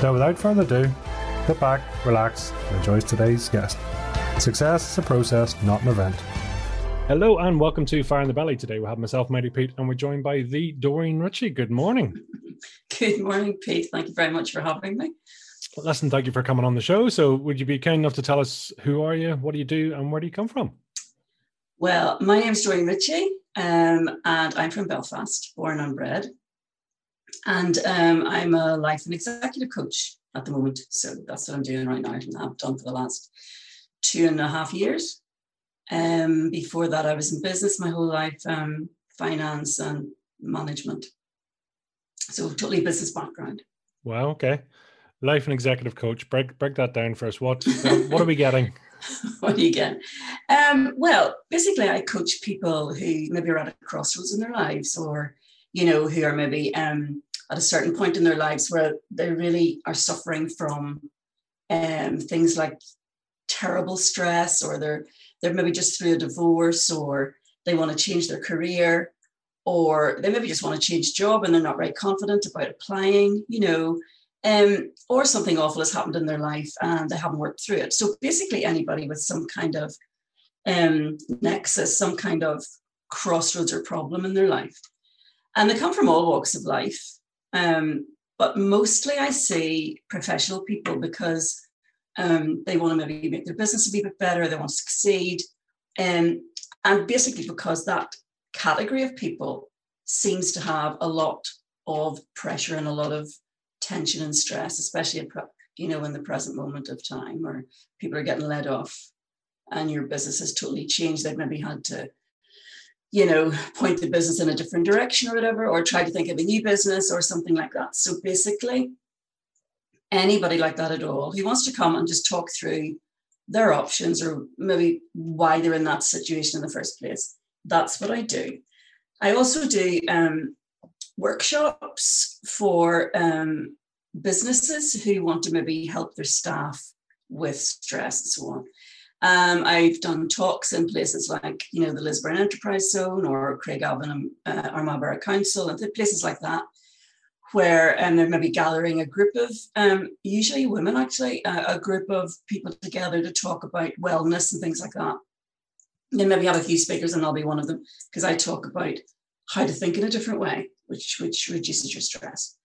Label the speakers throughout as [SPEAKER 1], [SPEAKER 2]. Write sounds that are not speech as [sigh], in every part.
[SPEAKER 1] So, without further ado, sit back, relax, and enjoy today's guest. Success is a process, not an event. Hello and welcome to Fire in the Belly. Today we have myself, Mighty Pete, and we're joined by the Doreen Ritchie. Good morning. [laughs]
[SPEAKER 2] Good morning, Pete. Thank you very much for having me.
[SPEAKER 1] Well, listen, thank you for coming on the show. So, would you be kind enough to tell us who are you, what do you do, and where do you come from?
[SPEAKER 2] Well, my name is Doreen Ritchie, um, and I'm from Belfast, born and bred. And um, I'm a life and executive coach at the moment. So that's what I'm doing right now, and I've done for the last two and a half years. Um, before that, I was in business my whole life, um, finance and management. So totally business background.
[SPEAKER 1] Wow. Okay. Life and executive coach. Break break that down for us. What what are we getting? [laughs]
[SPEAKER 2] what do you get? Um, well, basically, I coach people who maybe are at a crossroads in their lives, or you know, who are maybe um, at a certain point in their lives where they really are suffering from um, things like terrible stress, or they're they're maybe just through a divorce, or they want to change their career, or they maybe just want to change job and they're not very confident about applying, you know, um, or something awful has happened in their life and they haven't worked through it. So basically, anybody with some kind of um, nexus, some kind of crossroads or problem in their life. And they come from all walks of life. Um, but mostly I see professional people because um, they want to maybe make their business a bit better, they want to succeed. Um, and basically because that category of people seems to have a lot of pressure and a lot of tension and stress, especially you know in the present moment of time where people are getting let off and your business has totally changed. They've maybe had to, you know, point the business in a different direction or whatever, or try to think of a new business or something like that. So basically, anybody like that at all who wants to come and just talk through their options or maybe why they're in that situation in the first place, that's what I do. I also do um, workshops for um, businesses who want to maybe help their staff with stress and so on. Um, I've done talks in places like, you know, the Lisburn Enterprise Zone or Craigavon and uh, Armagh Council and places like that, where um, they're maybe gathering a group of, um, usually women actually, uh, a group of people together to talk about wellness and things like that. And then maybe have a few speakers and I'll be one of them because I talk about how to think in a different way, which, which reduces your stress.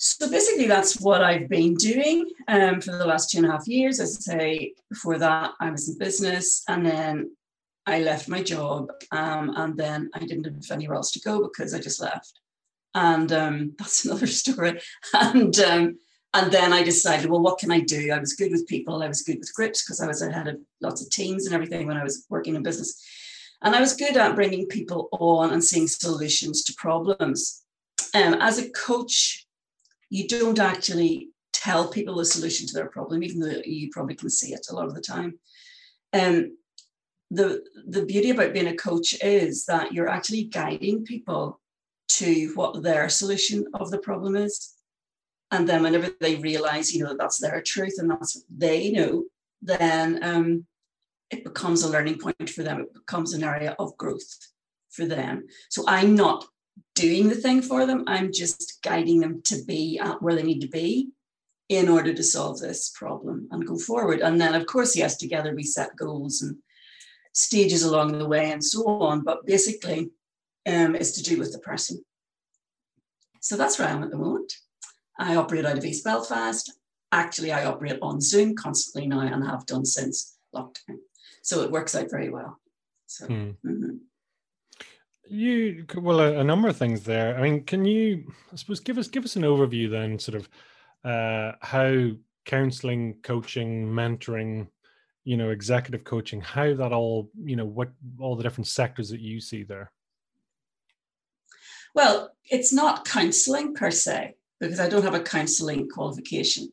[SPEAKER 2] So basically, that's what I've been doing um, for the last two and a half years. As I say, before that, I was in business, and then I left my job, um, and then I didn't have anywhere else to go because I just left, and um, [laughs] that's another story. And um, and then I decided, well, what can I do? I was good with people. I was good with grips because I was ahead of lots of teams and everything when I was working in business. And I was good at bringing people on and seeing solutions to problems. Um, as a coach, you don't actually tell people the solution to their problem, even though you probably can see it a lot of the time. Um, the, the beauty about being a coach is that you're actually guiding people to what their solution of the problem is. And then whenever they realize, you know, that's their truth and that's what they know, then um, it becomes a learning point for them. It becomes an area of growth for them. So I'm not doing the thing for them. I'm just guiding them to be at where they need to be in order to solve this problem and go forward. And then, of course, yes, together we set goals and stages along the way and so on. But basically, um, it's to do with the person. So that's where I am at the moment. I operate out of East Belfast. Actually, I operate on Zoom constantly now and have done since lockdown. So it works out very well. So, hmm. mm-hmm.
[SPEAKER 1] You well, a, a, number of things there. I mean, can you, I suppose, give us give us an overview then, sort of uh, how counseling, coaching, mentoring, you know, executive coaching, how that all, you know, what all the different sectors that you see there.
[SPEAKER 2] Well, it's not counseling per se. because I don't have a counseling qualification,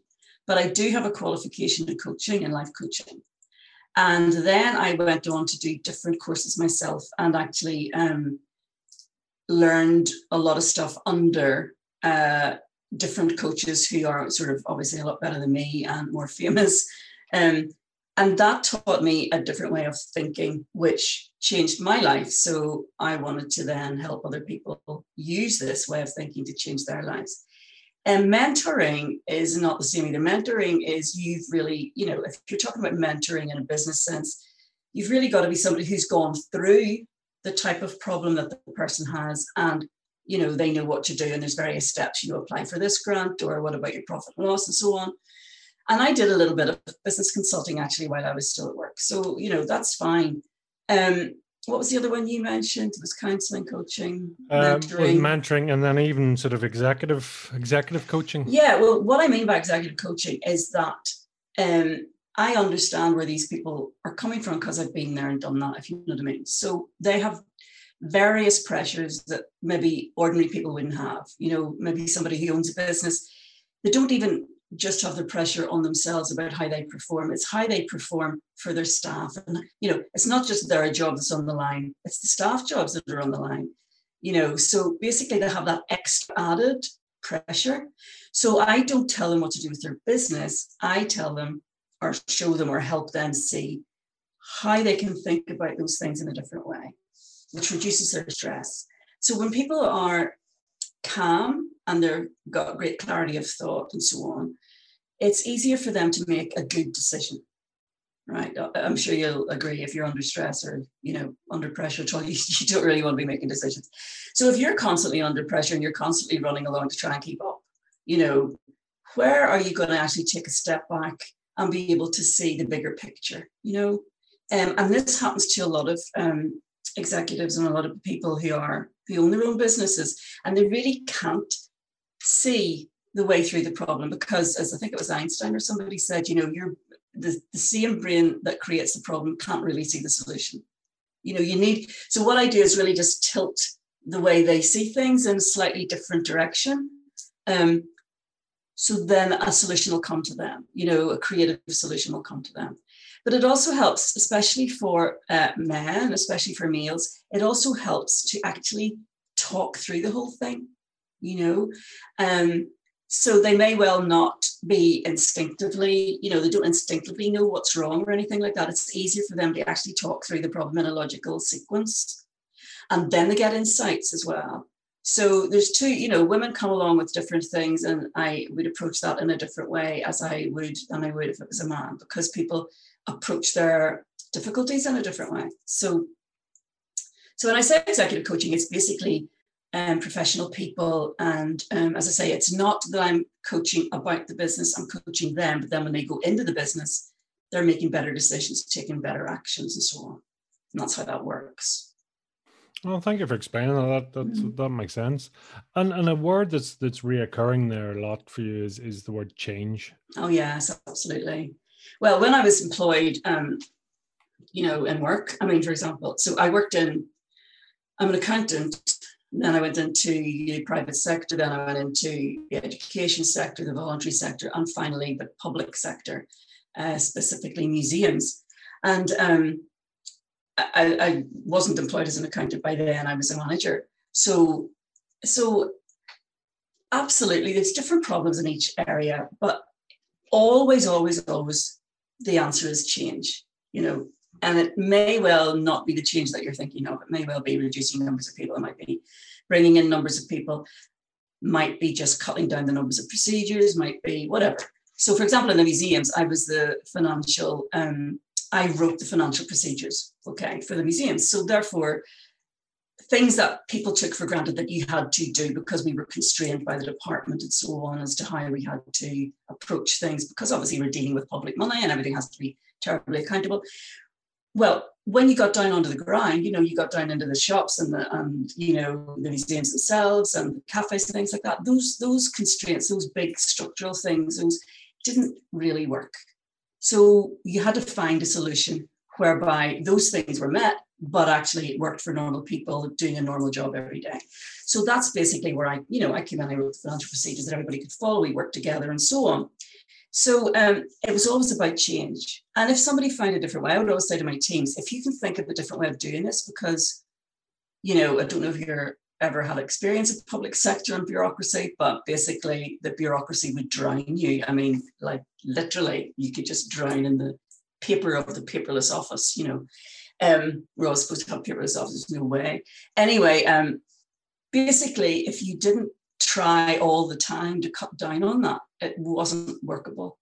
[SPEAKER 2] but I do have a qualification in coaching and life coaching. And then I went on to do different courses myself and actually um, learned a lot of stuff under uh, different coaches who are sort of obviously a lot better than me and more [laughs] famous. Um, and that taught me a different way of thinking, which changed my life. So I wanted to then help other people use this way of thinking to change their lives. And mentoring is not the same either. Mentoring is you've really, you know, if you're talking about mentoring in a business sense, you've really got to be somebody who's gone through the type of problem that the person has and you know they know what to do and there's various steps you know apply for this grant or what about your profit and loss and so on and i did a little bit of business consulting actually while i was still at work so you know that's fine um, what was the other one you mentioned? It was counseling, coaching,
[SPEAKER 1] um, mentoring. mentoring, and then even sort of executive executive coaching.
[SPEAKER 2] Yeah, well, what I mean by executive coaching is that um, I understand where these people are coming from because I've been there and done that. If you know what I mean. So they have various pressures that maybe ordinary people wouldn't have. You know, maybe somebody who owns a business, they don't even just have the pressure on themselves about how they perform. It's how they perform for their staff. And, you know, it's not just their job that's on the line, it's the staff jobs that are on the line. You know, so basically they have that extra added pressure. So I don't tell them what to do with their business. I tell them or show them or help them see how they can think about those things in a different way, which reduces their stress. So when people are calm and they've got great clarity of thought and so on, it's easier for them to make a good decision. Right. Uh, I'm sure you'll agree if you're under stress or, you know, under pressure at all, [laughs] you, you don't really want to be making decisions. So if you're constantly under pressure and you're constantly running along to try and keep up, you know, where are you going to actually take a step back and be able to see the bigger picture, you know? Um, and this happens to a lot of um, executives and a lot of people who are who own their own businesses, and they really can't see the way through the problem because, as I think it was Einstein or somebody said, you know, you're the, the same brain that creates the problem can't really see the solution. You know, you need so what I do is really just tilt the way they see things in a slightly different direction. Um, so then a solution will come to them, you know, a creative solution will come to them. But it also helps, especially for uh, men, especially for males, it also helps to actually talk through the whole thing, you know. Um, so they may well not be instinctively, you know, they don't instinctively know what's wrong or anything like that. It's easier for them to actually talk through the problem in a logical sequence. And then they get insights as well. So there's two, you know, women come along with different things, and I would approach that in a different way as I would than I would if it was a man, because people approach their difficulties in a different way. So, so when I say executive coaching, it's basically um, professional people. And um, as I say, it's not that I'm coaching about the business, I'm coaching them, but then when they go into the business, they're making better decisions, taking better actions, and so on. And that's how that works.
[SPEAKER 1] Well, thank you for explaining that. That mm. that makes sense. And and a word that's that's reoccurring there a lot for you is is the word change.
[SPEAKER 2] Oh yes, absolutely. Well, when I was employed, um, you know, in work, I mean, for example, so I worked in, I'm an accountant, then I went into the private sector, then I went into the education sector, the voluntary sector, and finally the public sector, uh, specifically museums. And um, I, I wasn't employed as an accountant by then, I was a manager. So, so absolutely, there's different problems in each area, but always, always, always the answer is change, you know, and it may well not be the change that you're thinking of. It may well be reducing numbers of people. It might be bringing in numbers of people, might be just cutting down the numbers of procedures, might be whatever. So, for example, in the museums, I was the financial, um, I wrote the financial procedures, okay, for the museums. So, therefore, things that people took for granted that you had to do because we were constrained by the department and so on as to how we had to approach things because obviously we're dealing with public money and everything has to be terribly accountable well when you got down onto the ground you know you got down into the shops and the and you know the museums themselves and the cafes and things like that those those constraints those big structural things those didn't really work so you had to find a solution whereby those things were met but actually it worked for normal people doing a normal job every day. So that's basically where I, you know, I came in, I wrote the financial procedures that everybody could follow, we worked together and so on. So um, it was always about change. And if somebody found a different way, I would always say to my teams, if you can think of a different way of doing this, because, you know, I don't know if you're ever had experience of public sector and bureaucracy, but basically the bureaucracy would drown you. I mean, like literally, you could just drown in the paper of the paperless office, you know. Um, we're all supposed to have paperless offices, no way. Anyway, um, basically, if you didn't try all the time to cut down on that, it wasn't workable.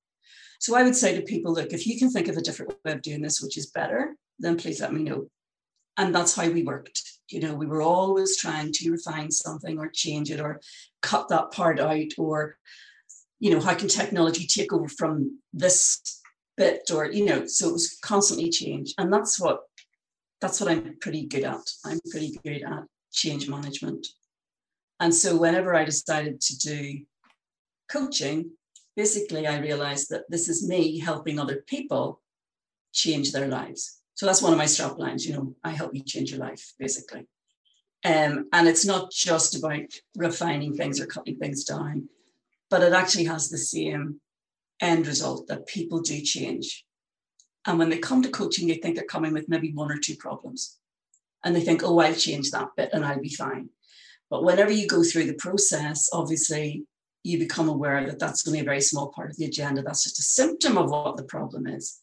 [SPEAKER 2] So I would say to people, look, if you can think of a different way of doing this, which is better, then please let me know. And that's how we worked. You know, we were always trying to refine something or change it or cut that part out or, you know, how can technology take over from this bit or, you know, so it was constantly change. And that's what that's what I'm pretty good at. I'm pretty good at change management. And so whenever I decided to do coaching, basically I realized that this is me helping other people change their lives. So that's one of my strap lines, you know, I help you change your life, basically. Um, and it's not just about refining things or cutting things down, but it actually has the same end result that people do change. And when they come to coaching, they think they're coming with maybe one or two problems. And they think, oh, I'll change that bit and I'll be fine. But whenever you go through the process, obviously you become aware that that's only a very small part of the agenda. That's just a symptom of what the problem is.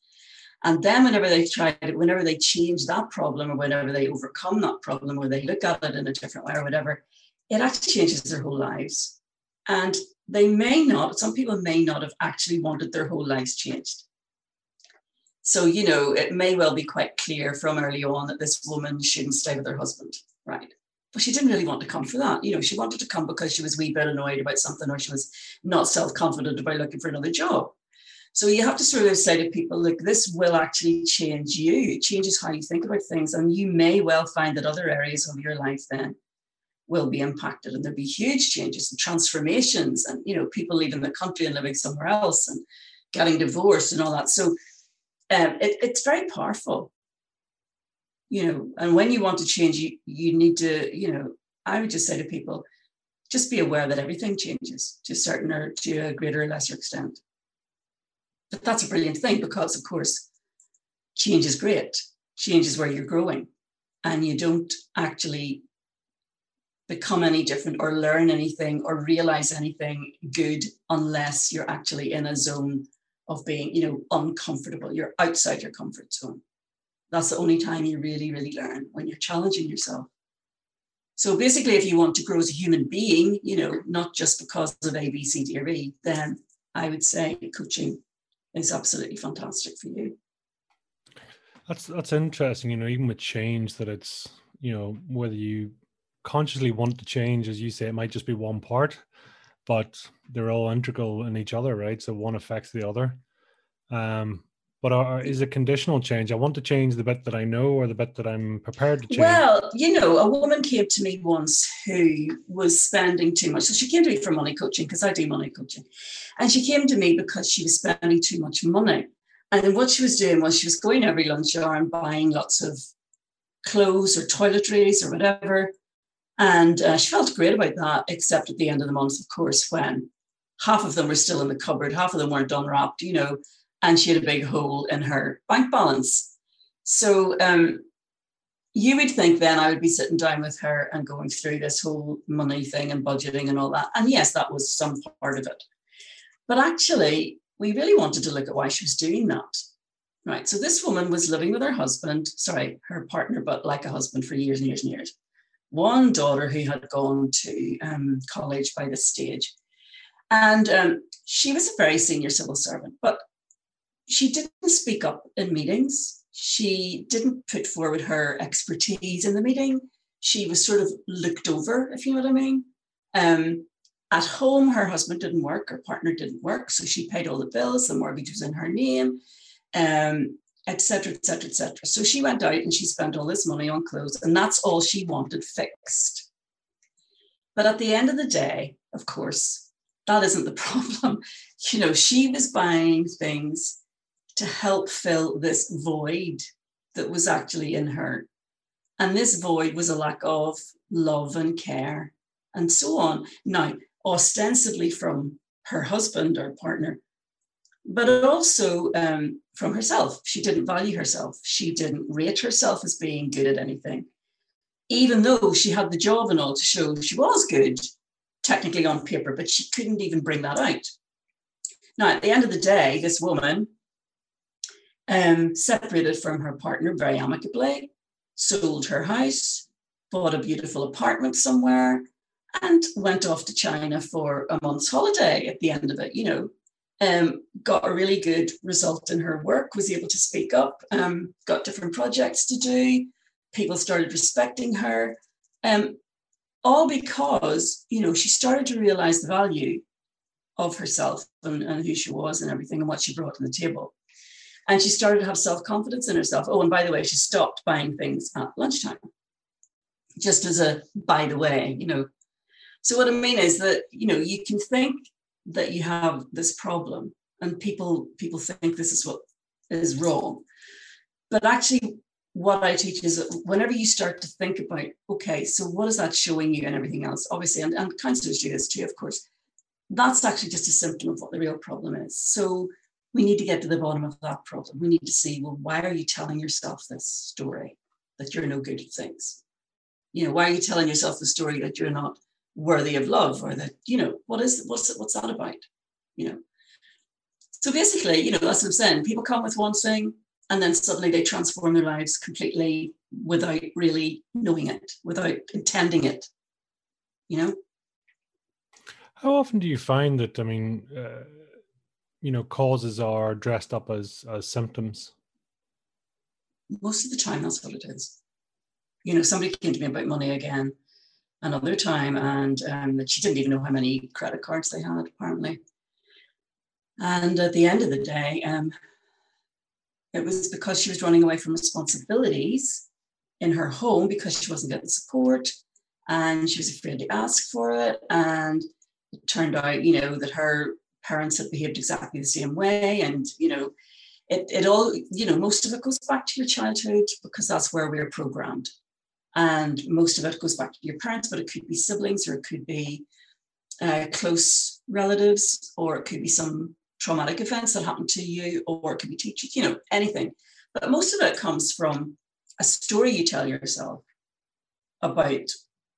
[SPEAKER 2] And then whenever they try it, whenever they change that problem or whenever they overcome that problem or they look at it in a different way or whatever, it actually changes their whole lives. And they may not, some people may not have actually wanted their whole lives changed. So, you know, it may well be quite clear from early on that this woman shouldn't stay with her husband, right? But she didn't really want to come for that. You know, she wanted to come because she was wee bit annoyed about something or she was not self confident about looking for another job. So you have to sort of say to people, look, this will actually change you. It changes how you think about things. And you may well find that other areas of your life then will be impacted and there'll be huge changes and transformations and, you know, people leaving the country and living somewhere else and getting divorced and all that. So um, it, it's very powerful you know and when you want to change you you need to you know i would just say to people just be aware that everything changes to a certain or to a greater or lesser extent but that's a brilliant thing because of course change is great change is where you're growing and you don't actually become any different or learn anything or realize anything good unless you're actually in a zone of being, you know, uncomfortable. You're outside your comfort zone. That's the only time you really, really learn when you're challenging yourself. So basically, if you want to grow as a human being, you know, not just because of A, B, C, D, or E, then I would say coaching is absolutely fantastic for you.
[SPEAKER 1] That's that's interesting, you know, even with change that it's, you know, whether you consciously want to change, as you say, it might just be one part, but they're all integral in each other, right? So one affects the other. Um, but are, is it conditional change? I want to change the bit that I know or the bit that I'm prepared to change.
[SPEAKER 2] Well, you know, a woman came to me once who was spending too much. So she came to me for money coaching because I do money coaching. And she came to me because she was spending too much money. And what she was doing was she was going every lunch hour and buying lots of clothes or toiletries or whatever. And uh, she felt great about that, except at the end of the month, of course, when half of them were still in the cupboard, half of them weren't unwrapped, you know and she had a big hole in her bank balance. So um, you would think then I would be sitting down with her and going through this whole money thing and budgeting and all that. And yes, that was some part of it. But actually, we really wanted to look at why she was doing that. Right. So this woman was living with her husband, sorry, her partner, but like a husband for years and years and years. One daughter who had gone to um, college by this stage. And um, she was a very senior civil servant, but she didn't speak up in meetings. She didn't put forward her expertise in the meeting. She was sort of looked over, if you know what I mean. Um, at home, her husband didn't work, her partner didn't work, so she paid all the bills. The mortgage was in her name, um, etc., etc., etc. So she went out and she spent all this money on clothes, and that's all she wanted fixed. But at the end of the day, of course, that isn't the [laughs] problem. You know, she was buying things to help fill this void that was actually in her. And this void was a lack of love and care and so on. Now, ostensibly from her husband or partner, but also um, from herself. She didn't value herself. She didn't rate herself as being good at anything, even though she had the job and all to show she was good, technically on paper, but she couldn't even bring that out. Now, at the end of the day, this woman um, separated from her partner very amicably, sold her house, bought a beautiful apartment somewhere, and went off to China for a month's holiday at the end of it, you know. Um, got a really good result in her work, was able to speak up, um, got different projects to do. People started respecting her. Um, all because, you know, she started to realize the value of herself and, and who she was and everything and what she brought to the table. And she started to have self confidence in herself. Oh, and by the way, she stopped buying things at lunchtime, just as a by the way, you know, so what I mean is that you know you can think that you have this problem, and people people think this is what is wrong, but actually what I teach is that whenever you start to think about, okay, so what is that showing you and everything else, obviously, and, and counselors do this too, of course, that's actually just a symptom of what the real problem is. So we need to get to the bottom of that problem. We need to see, well, why are you telling yourself this story that you're no good at things? You know, why are you telling yourself the story that you're not worthy of love or that you know what is what's what's that about you know so basically you know that's what i'm saying people come with one thing and then suddenly they transform their lives completely without really knowing it without intending it you know
[SPEAKER 1] how often do you find that i mean uh, you know causes are dressed up as as symptoms
[SPEAKER 2] most of the time that's what it is you know somebody came to me about money again another time, and um, she didn't even know how many credit cards they had, apparently. And at the end of the day, um, it was because she was running away from responsibilities in her home because she wasn't getting support and she was afraid to ask for it. And it turned out, you know, that her parents had behaved exactly the same way. And, you know, it, it all, you know, most of it goes back to your childhood because that's where we're programmed. And most of it goes back to your parents, but it could be siblings or it could be uh, close relatives or it could be some traumatic events that happened to you or it could be teachers, you know, anything. But most of it comes from a story you tell yourself about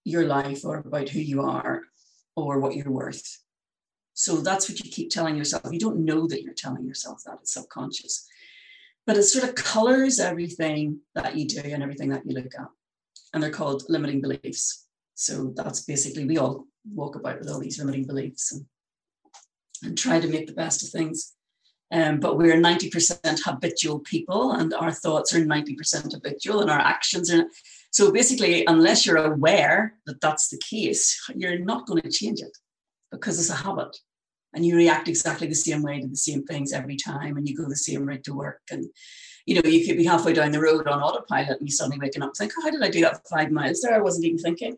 [SPEAKER 2] your life or about who you are or what you're worth. So that's what you keep telling yourself. You don't know that you're telling yourself that, it's subconscious. But it sort of colors everything that you do and everything that you look at and they're called limiting beliefs. So that's basically we all walk about with all these limiting beliefs and, and try to make the best of things. Um, but we're 90% habitual people, and our thoughts are 90% habitual, and our actions are. So basically, unless you're aware that that's the case, you're not going to change it because it's a habit and you react exactly the same way to the same things every time and you go the same route to work and you know, you could be halfway down the road on autopilot and you suddenly waking up and think, oh, how did I do that five miles there? I wasn't even thinking.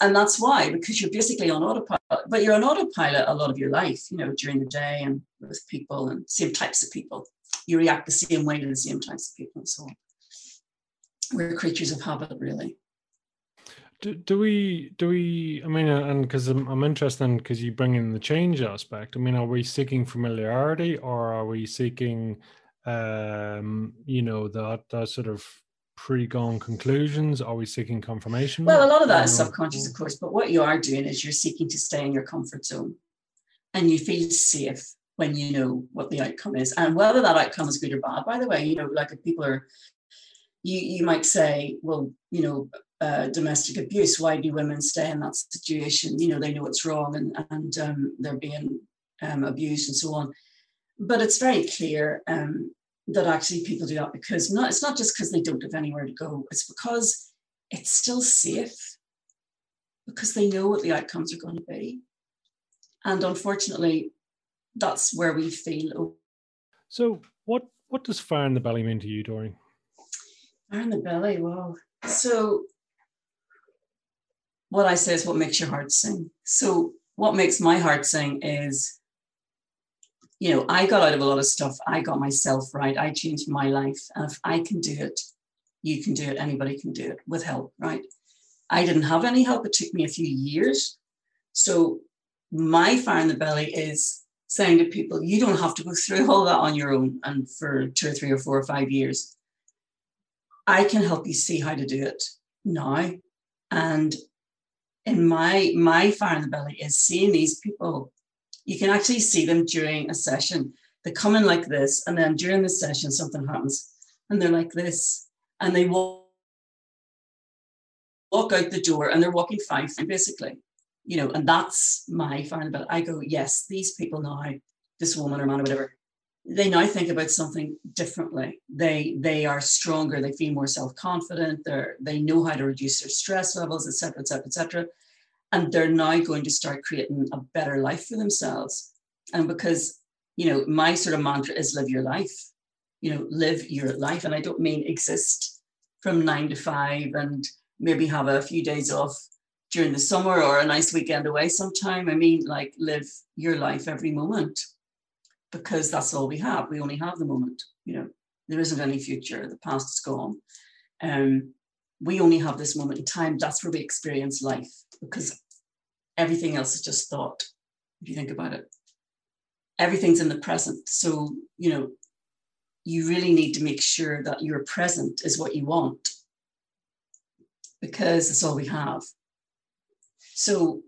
[SPEAKER 2] And that's why, because you're basically on autopilot, but you're on autopilot a lot of your life, you know, during the day and with people and same types of people. You react the same way to the same types of people and so on. We're creatures of habit, really.
[SPEAKER 1] Do, do we do we i mean and because I'm, I'm interested in because you bring in the change aspect i mean are we seeking familiarity or are we seeking um, you know, that, that sort of pre-gone conclusions? Are we seeking confirmation?
[SPEAKER 2] Well, a lot of that is subconscious, of course, but what you are doing is you're seeking to stay in your comfort zone and you feel safe when you know what the outcome is. And whether that outcome is good or bad, by the way, you know, like if people are, you, you might say, well, you know, uh, domestic abuse, why do women stay in that situation? You know, they know it's wrong and, and um, they're being um, abused and so on. But it's very clear um, that actually people do that because not it's not just because they don't have anywhere to go it's because it's still safe because they know what the outcomes are going to be and unfortunately that's where we feel
[SPEAKER 1] so what what does fire in the belly mean to you Doreen
[SPEAKER 2] fire in the belly wow so what I say is what makes your heart sing so what makes my heart sing is you know, I got out of a lot of stuff. I got myself right. I changed my life. And if I can do it, you can do it, anybody can do it with help, right? I didn't have any help. It took me a few years. So my fire in the belly is saying to people, you don't have to go through all that on your own and for two or three or four or five years. I can help you see how to do it now. And in my my fire in the belly is seeing these people. You can actually see them during a session. They come in like this, and then during the session, something happens, and they're like this, and they walk walk out the door, and they're walking five basically, you know. And that's my fire in the belly. I go, yes, these people now, this woman or man or whatever, they now think about something differently. They they are stronger. They feel more self confident. They they know how to reduce their stress levels, etc., etc., etc. And they're now going to start creating a better life for themselves. And because you know my sort of mantra is live your life. You know, live your life, and I don't mean exist from nine to five and maybe have a few days off during the summer or a nice weekend away sometime. I mean, like live your life every moment because that's all we have. We only have the moment. You know, there isn't any future. The past is gone. Um, we only have this moment in time. That's where we experience life because everything else is just thought. If you think about it, everything's in the present. So you know, you really need to make sure that your present is what you want because it's all we have. So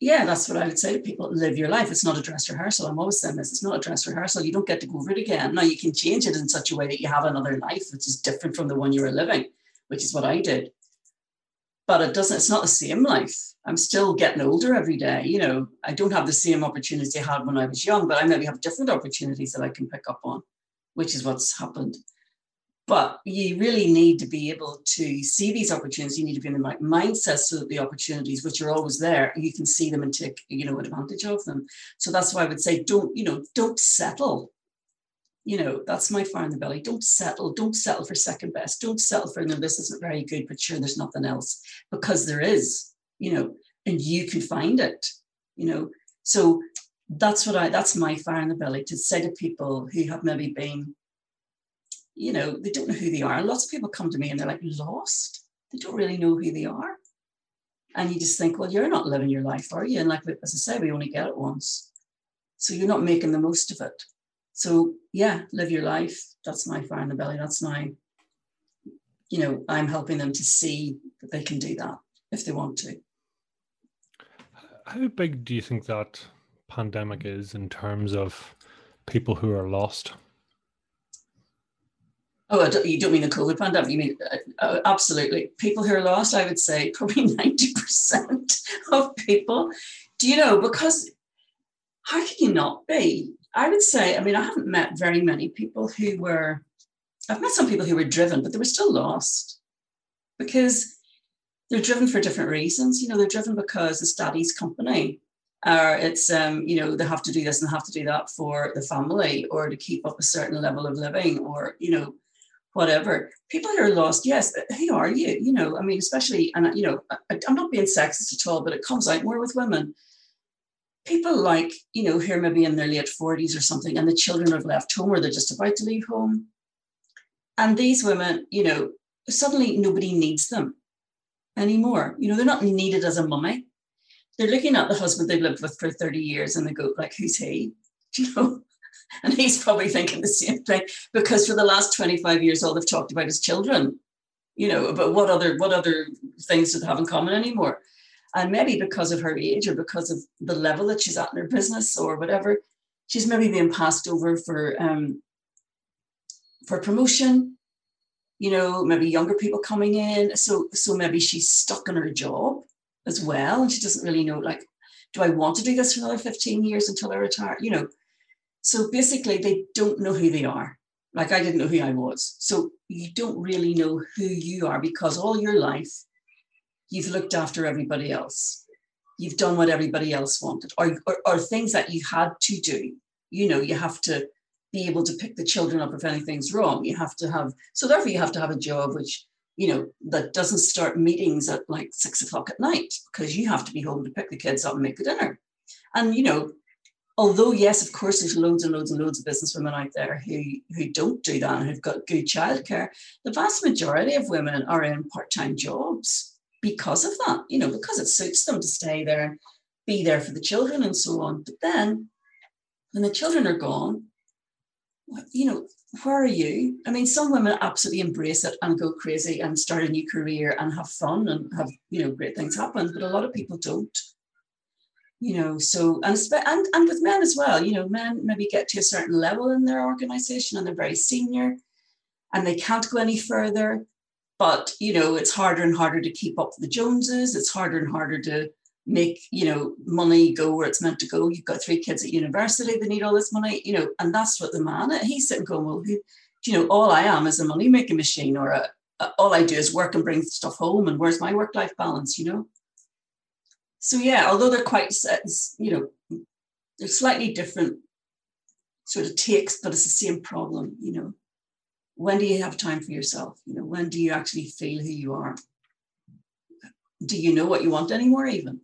[SPEAKER 2] yeah, that's what I would say to people. Live your life. It's not a dress rehearsal. I'm always saying this. It's not a dress rehearsal. You don't get to go over it again. Now you can change it in such a way that you have another life, which is different from the one you were living, which is what I did. But it doesn't, it's not the same life. I'm still getting older every day. You know, I don't have the same opportunity I had when I was young, but I maybe have different opportunities that I can pick up on, which is what's happened. But you really need to be able to see these opportunities. You need to be in the right mindset so that the opportunities, which are always there, you can see them and take, you know, advantage of them. So that's why I would say, don't, you know, don't settle. You know, that's my fire in the belly. Don't settle. Don't settle for second best. Don't settle for no, this isn't very good, but sure, there's nothing else because there is, you know, and you can find it, you know. So that's what I that's my fire in the belly to say to people who have maybe been you know, they don't know who they are. Lots of people come to me and they're like lost. They don't really know who they are. And you just think, well, you're not living your life, are you? And like as I say, we only get it once. So you're not making the most of it. So yeah, live your life. That's my fire in the belly. That's my, you know, I'm helping them to see that they can do that if they want to.
[SPEAKER 1] How big do you think that pandemic is in terms of people who are lost?
[SPEAKER 2] Oh, you don't mean the COVID pandemic? You mean uh, uh, absolutely. People who are lost, I would say probably [laughs] 90% of people. Do you know? Because how can you not be? I would say, I mean, I haven't met very many people who were, I've met some people who were driven, but they were still lost because they're driven for different reasons. You know, they're driven because it's daddy's company or it's um, you know they have to do this and have to do that for the family or to keep up a certain level of living or you know whatever. People who are lost, yes, uh, who are you? You know, I mean, especially, and uh, you know, I, I'm not being sexist at all, but it comes out more with women. People like, you know, who are maybe in their late 40s or something, and the children have left home or they're just about to leave home. And these women, you know, suddenly nobody needs them anymore. You know, they're not needed as a mummy. They're looking at the husband they've lived with for 30 years and they go, like, who's he? [laughs] You know, [laughs] and he's probably thinking the same thing because for the last 25 years, all they've talked about is children, you know, but what other what other things do they have in common anymore? And maybe because of her age or because of the level that she's at in her business or whatever, she's maybe being passed over for um, for promotion. You know, maybe younger people coming in. So so maybe she's stuck in her job as well, and she doesn't really know like, do I want to do this for another 15 years until I retire? You know, so basically, they don't know who they are. Like I didn't know who I was. So you don't really know who you are because all your life you've looked after everybody else. You've done what everybody else wanted, or, or, or things that you had to do. You know, you have to be able to pick the children up if anything's wrong. You have to have, so therefore, you have to have a job which, you know, that doesn't start meetings at like six o'clock at night because you have to be home to pick the kids up and make the dinner. And, you know, although yes, of course, there's loads and loads and loads of business women out there who who don't do that and who've got good childcare. The vast majority of women are in part-time jobs because of that, you know, because it suits them to stay there, and be there for the children and so on. But then when the children are gone, you know, where are you? I mean, some women absolutely embrace it and go crazy and start a new career and have fun and have, you know, great things happen, but a lot of people don't you know so and and and with men as well you know men maybe get to a certain level in their organization and they're very senior and they can't go any further. But you know it's harder and harder to keep up the joneses. It's harder and harder to make you know money go where it's meant to go. You've got three kids at university they need all this money you know and that's what the man he's sitting going well who, you know all i am is a money making machine or a, a, all i do is work and bring stuff home and where's my work life balance you know so yeah, although they're quite, uh, you know, they're slightly different sort of takes, but it's the same problem. You know, when do you have time for yourself? You know, when do you actually feel who you are? Do you know what you want anymore? Even,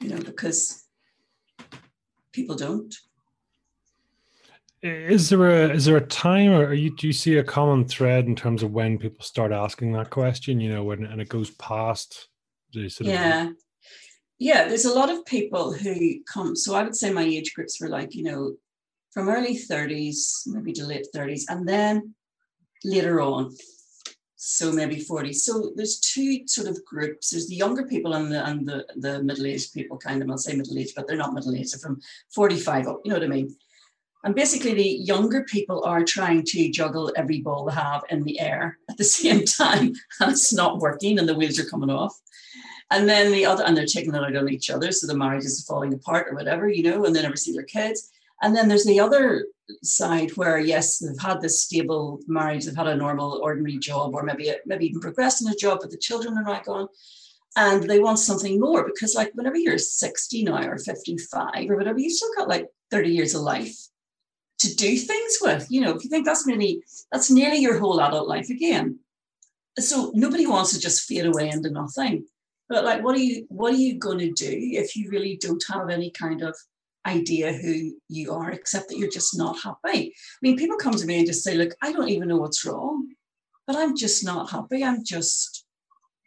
[SPEAKER 2] you know, because people don't.
[SPEAKER 1] Is there a is there a time, or you, do you see a common thread in terms of when people start asking that question? You know, when and it goes past
[SPEAKER 2] yeah. Yeah, there's a lot of people who come. So I would say my age groups were like, you know, from early 30s, maybe to late 30s, and then later on, so maybe 40. So there's two sort of groups. There's the younger people and the and the, the middle-aged people, kind of. I'll say middle-aged, but they're not middle-aged. They're from 45 up. You know what I mean? And basically, the younger people are trying to juggle every ball they have in the air at the [laughs] same time, and it's not working, and the wheels are coming off. And then the other, and they're taking it out on each other. So the marriages are falling apart or whatever, you know, and they never see their kids. And then there's the other side where, yes, they've had this stable marriage, they've had a normal, ordinary job, or maybe maybe even progressed in a job, but the children are not gone. And they want something more because, like, whenever you're 60 now or 55 or whatever, you've still got like 30 years of life to do things with. You know, if you think that's nearly that's nearly your whole adult life again. So nobody wants to just fade away into nothing. But like, what are you what are you going to do if you really don't have any kind of idea who you are, except that you're just not happy? I mean, people come to me and just say, "Look, I don't even know what's wrong, but I'm just not happy. I'm just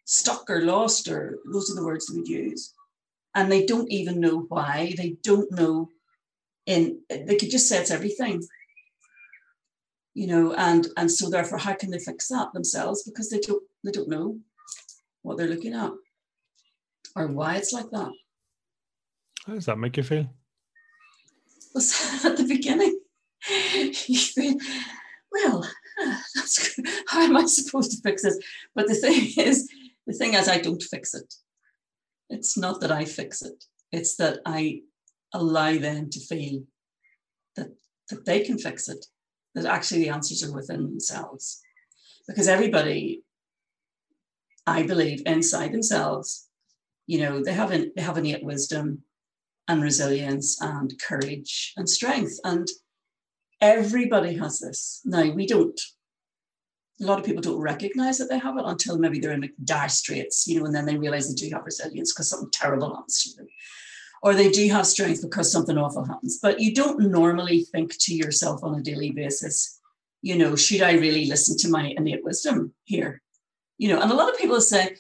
[SPEAKER 2] stuck or lost, or those are the words would use." And they don't even know why. They don't know. In they could just say it's everything you know and and so therefore how can they fix that themselves because they don't they don't know what they're looking at or why it's like that.
[SPEAKER 1] How does that make you feel?
[SPEAKER 2] Was [laughs] at the beginning, you feel, well, that's good. how am I supposed to fix this? But the thing [laughs] is, the thing is, I don't fix it. It's not that I fix it. It's that I allow them to feel that that they can fix it. That actually the answers are within themselves, because everybody, I believe, inside themselves you know they have an they have innate wisdom and resilience and courage and strength. And everybody has this. Now we don't a lot of people don't recognize that they have it until maybe they're in like dire straits you know and then they realize they do have resilience because something terrible happens to them. Or they do have strength because something awful happens. But you don't normally think to yourself on a daily basis you know should i really listen to my innate wisdom here? You know and a lot of people say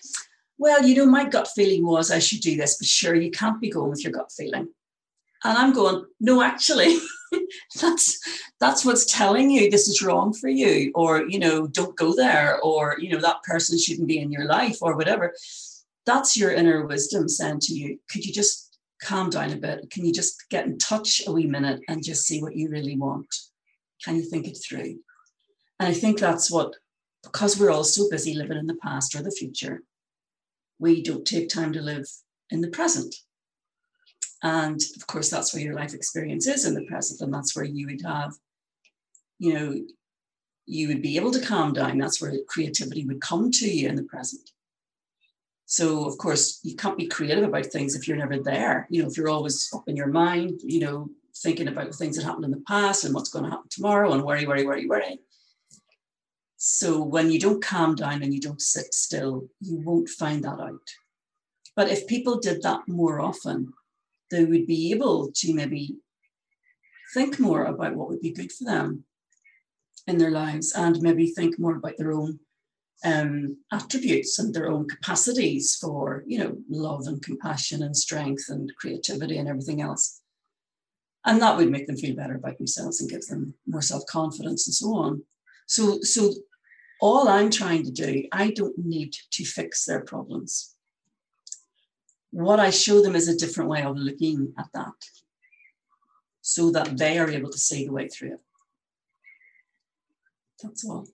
[SPEAKER 2] well, you know, my gut feeling was I should do this, but sure, you can't be going with your gut feeling. And I'm going, no, actually, [laughs] that's that's what's telling you this is wrong for you, or you know, don't go there, or you know, that person shouldn't be in your life, or whatever. That's your inner wisdom saying to you, could you just calm down a bit? Can you just get in touch a wee minute and just see what you really want? Can you think it through? And I think that's what, because we're all so busy living in the past or the future, we don't take time to live in the present. And of course, that's where your life experience is in the present. And that's where you would have, you know, you would be able to calm down. That's where creativity would come to you in the present. So, of course, you can't be creative about things if you're never there. You know, if you're always up in your mind, you know, thinking about things that happened in the past and what's going to happen tomorrow and worry, worry, worry, worry. So when you don't calm down and you don't sit still, you won't find that out. But if people did that more often, they would be able to maybe think more about what would be good for them in their lives and maybe think more about their own um, attributes and their own capacities for, you know, love and compassion and strength and creativity and everything else. And that would make them feel better about themselves and give them more self-confidence and so on. So, so all I'm trying to do, I don't need to fix their problems. What I show them is a different way of looking at that so that they are able to see the way through it. That's all.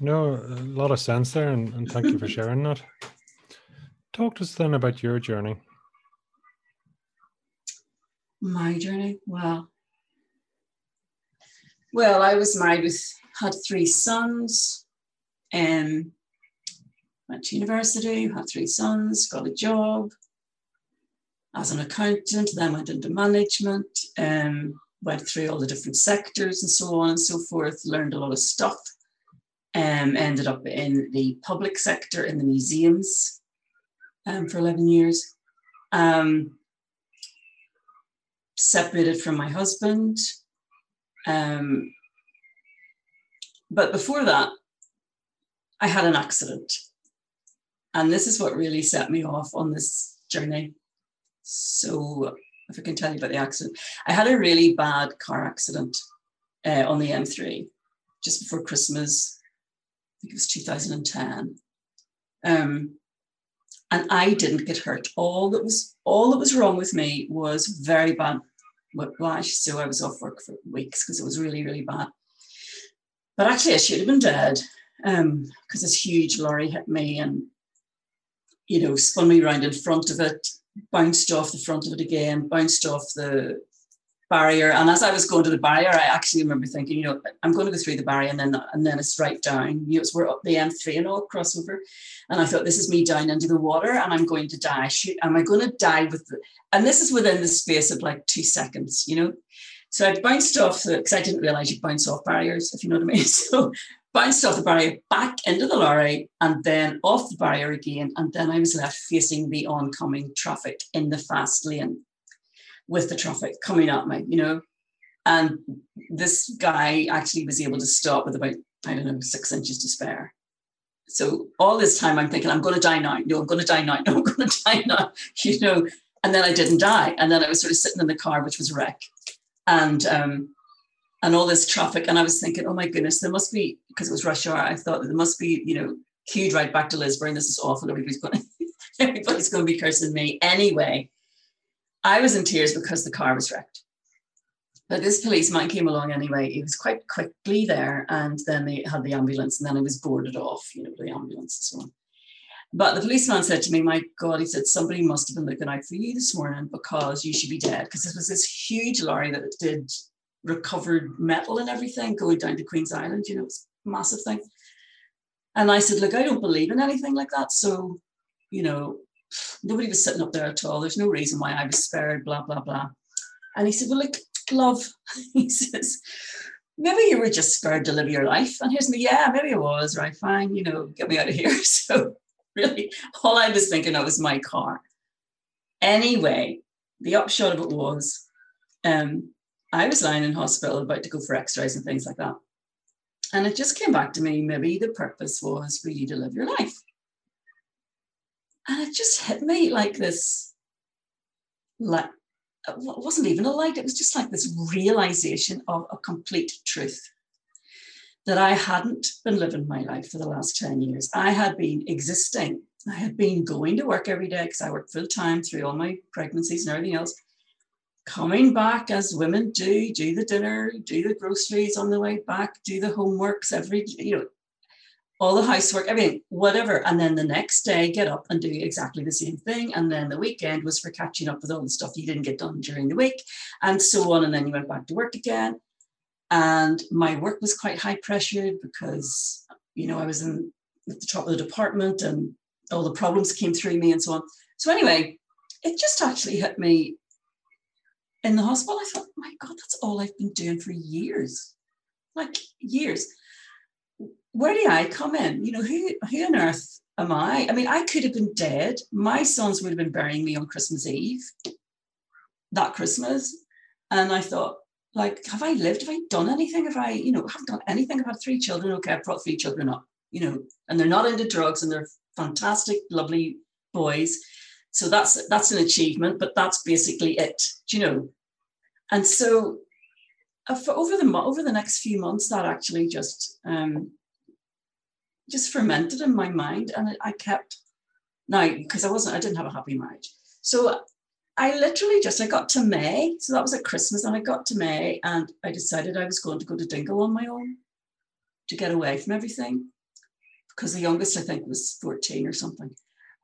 [SPEAKER 1] No, a lot of sense there, and, and thank you for [laughs] sharing that. Talk to us then about your journey.
[SPEAKER 2] My journey? Well, well, I was married with had three sons, and went to university, had three sons, got a job as an accountant, then went into management, um, went through all the different sectors and so on and so forth, learned a lot of stuff um, ended up in the public sector in the museums um, for 11 years. Um, separated from my husband. Um, but before that, I had an accident. And this is what really set me off on this journey. So, if I can tell you about the accident, I had a really bad car accident uh, on the M3 just before Christmas I think it was 2010. Um, and I didn't get hurt. All that was all that was wrong with me was very bad whiplash. So I was off work for weeks because it was really, really bad. But actually, I should have been dead because um, this huge lorry hit me and you know spun me around in front of it, bounced off the front of it again, bounced off the barrier. And as I was going to the barrier, I actually remember thinking, you know, I'm going to go through the barrier and then and then it's right down. You know, it's we're up the M3 and all crossover. And I thought, this is me down into the water and I'm going to die. Shoot, am I going to die with the, and this is within the space of like two seconds, you know? So I bounced off the because I didn't realize you bounce off barriers, if you know what I mean. [laughs] So bounced off the barrier back into the lorry and then off the barrier again. And then I was left facing the oncoming traffic in the fast lane with the traffic coming at me, you know. And this guy actually was able to stop with about, I don't know, six inches to spare. So all this time I'm thinking, I'm going to die now. No, I'm going to die now. [laughs] No, I'm going to die now. [laughs] You know, and then I didn't die. And then I was sort of sitting in the car, which was a wreck. And um, and all this traffic. And I was thinking, oh my goodness, there must be, because it was rush hour, I thought there must be, you know, queued right back to Lisburn. This is awful. Everybody's going [laughs] everybody's going to be cursing me anyway. I was in tears because the car was wrecked. But this policeman came along anyway. He was quite quickly there, and then they had the ambulance, and then I was boarded off, you know, the ambulance and so on. But the policeman said to me, My God, he said, somebody must have been looking out for you this morning because you should be dead. Because this was this huge lorry that did recovered metal and everything going down to Queen's Island, you know, it's a massive thing. And I said, Look, I don't believe in anything like that. So, you know, nobody was sitting up there at all. There's no reason why I was spared, blah, blah, blah. And he said, Well, look, love, [laughs] he says, maybe you were just scared to live your life. And here's me, yeah, maybe I was, right? Fine, you know, get me out of here. [laughs] So [laughs] really, all I was thinking of was my car. Anyway, the upshot of it was um, I was lying in hospital about to go for x-rays and things like that. And it just came back to me, maybe the purpose was for you to live your life. And it just hit me like this, like, it wasn't even a light, it was just like this realization of a complete truth that I hadn't been living my life for the last 10 years. I had been existing. I had been going to work every day because I worked full time through all my pregnancies and everything else. Coming back as women do, do the dinner, do the groceries on the way back, do the homeworks every, you know, all the housework, everything, whatever. And then the next day, get up and do exactly the same thing. And then the weekend was for catching up with all the stuff you didn't get done during the week, and so on. And then you went back to work again. And my work was quite high pressured because, you know, I was in at the top of the department and all the problems came through me and so on. So, anyway, it just actually hit me in the hospital. I thought, my God, that's all I've been doing for years like years where do I come in? You know, who who on earth am I? I mean, I could have been dead. My sons would have been burying me on Christmas Eve, that Christmas. And I thought, like, have I lived? Have I done anything? Have I, you know, haven't done anything? I've had three children. Okay, I've brought three children up, you know, and they're not into drugs and they're fantastic, lovely boys. So that's that's an achievement, but that's basically it, you know. And so uh, for over the over the next few months, that actually just um, just fermented in my mind, and I kept now because I wasn't I didn't have a happy marriage, so I literally just I got to May, so that was at Christmas, and I got to May, and I decided I was going to go to Dingle on my own to get away from everything, because the youngest I think was fourteen or something,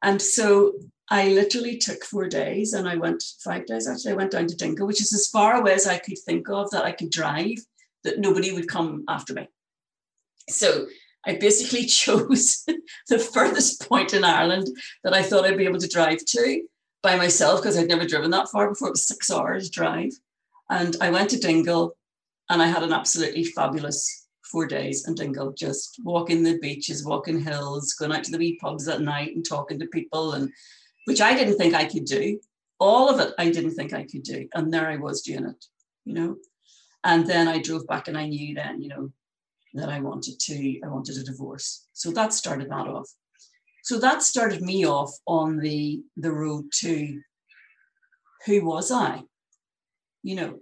[SPEAKER 2] and so I literally took four days, and I went five days actually. I went down to Dingle, which is as far away as I could think of that I could drive, that nobody would come after me. So I basically [laughs] chose the furthest point in Ireland that I thought I'd be able to drive to by myself because I'd never driven that far before. It was six hours drive. And I went to Dingle and I had an absolutely fabulous four days in Dingle, just walking the beaches, walking hills, going out to the wee pubs at night and talking to people, and which I didn't think I could do. All of it I didn't think I could do. And there I was doing it, you know. And then I drove back and I knew then, you know, that I wanted to, I wanted a divorce. So that started that off. So that started me off on the the road to who was I? You know.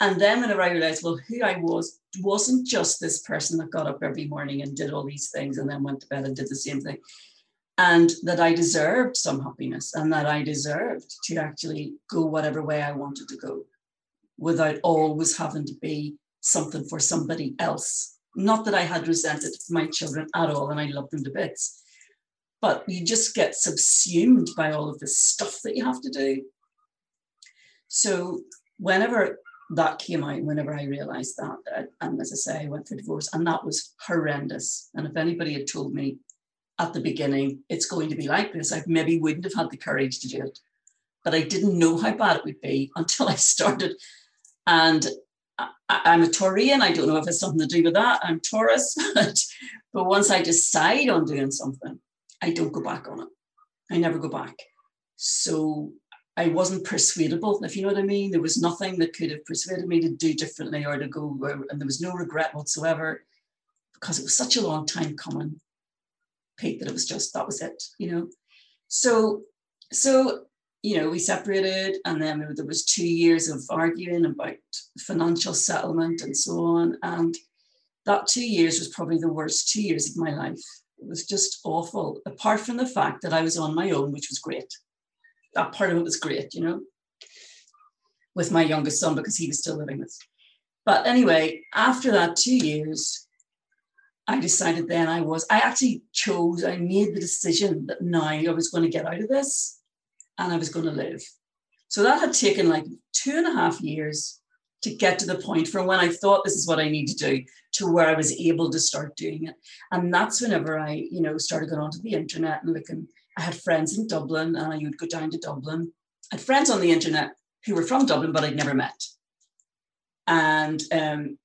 [SPEAKER 2] And then whenever I realized, well, who I was wasn't just this person that got up every morning and did all these things and then went to bed and did the same thing. And that I deserved some happiness and that I deserved to actually go whatever way I wanted to go without always having to be something for somebody else. Not that I had resented my children at all, and I loved them to bits, but you just get subsumed by all of this stuff that you have to do. So, whenever that came out, whenever I realized that, and as I say, I went for divorce, and that was horrendous. And if anybody had told me at the beginning it's going to be like this, I maybe wouldn't have had the courage to do it. But I didn't know how bad it would be [laughs] until I started. And I, am a Taurian. I don't know if it's something to do with that. I'm Taurus, but, [laughs] but once I decide on doing something, I don't go back on it. I never go back. So I wasn't persuadable, if you know what I mean. There was nothing that could have persuaded me to do differently or to go, and there was no regret whatsoever because it was such a long time coming, Pete, that it was just that was it, you know. So, so you know, we separated, and then there was two years of arguing about financial settlement and so on. And that two years was probably the worst two years of my life. It was just awful, apart from the fact that I was on my own, which was great. That part of it was great, you know, with my youngest son because he was still living with. But anyway, after that two years, I decided then I was, I actually chose, I made the decision that now I was going to get out of this and I was going to live. So that had taken like two and a half years to get to the point from when I thought this is what I need to do to where I was able to start doing it. And that's whenever I, you know, started going onto the internet and looking. I had friends in Dublin and I would go down to Dublin. I had friends on the internet who were from Dublin, but I'd never met. And um,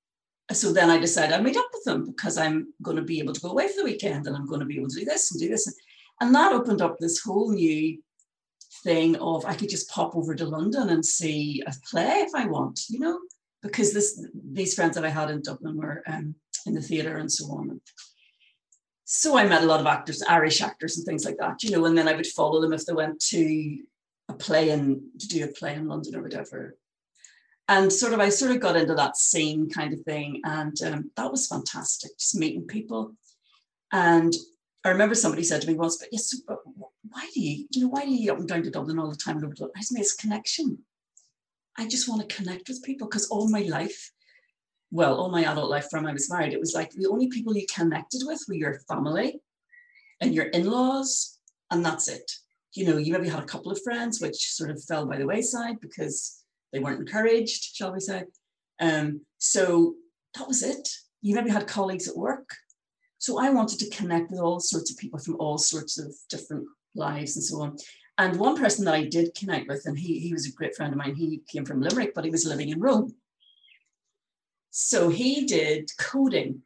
[SPEAKER 2] so then I decided I'd meet up with them because I'm going to be able to go away for the weekend and I'm going to be able to do this and do this. And that opened up this whole new thing of I could just pop over to London and see a play if I want, you know, because this these friends that I had in Dublin were um, in the theatre and so on. So I met a lot of actors, Irish actors and things like that, you know, and then I would follow them if they went to a play and to do a play in London or whatever. And sort of, I sort of got into that scene kind of thing, and um, that was fantastic, just meeting people. And I remember somebody said to me once, but yes, but why do you, you know, why do you up and down to Dublin all the time? I said, it's connection. I just want to connect with people because all my life, well, all my adult life from I was married, it was like the only people you connected with were your family and your in-laws, and that's it. You know, you maybe had a couple of friends which sort of fell by the wayside because they weren't encouraged, shall we say. Um, so that was it. You maybe had colleagues at work so I wanted to connect with all sorts of people from all sorts of different lives and so on. And one person that I did connect with, and he, he was a great friend of mine, he came from Limerick, but he was living in Rome. So he did coding.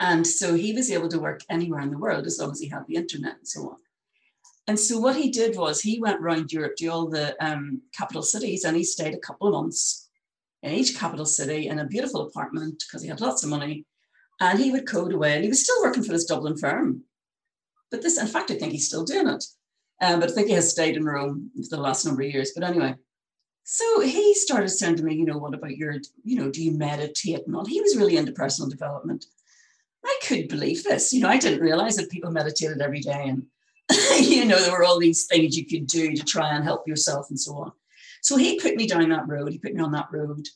[SPEAKER 2] And so he was able to work anywhere in the world as long as he had the internet and so on. And so what he did was he went around Europe to all the um, capital cities and he stayed a couple of months in each capital city in a beautiful apartment because he had lots of money. And he would code away and he was still working for this Dublin firm. But this, in fact, I think he's still doing it. Um, but I think he has stayed in Rome for the last number of years. But anyway, so he started saying to me, you know, what about your, you know, do you meditate and all? He was really into personal development. I couldn't believe this. You know, I didn't realize that people meditated every day and, [laughs] you know, there were all these things you could do to try and help yourself and so on. So he put me down that road. He put me on that road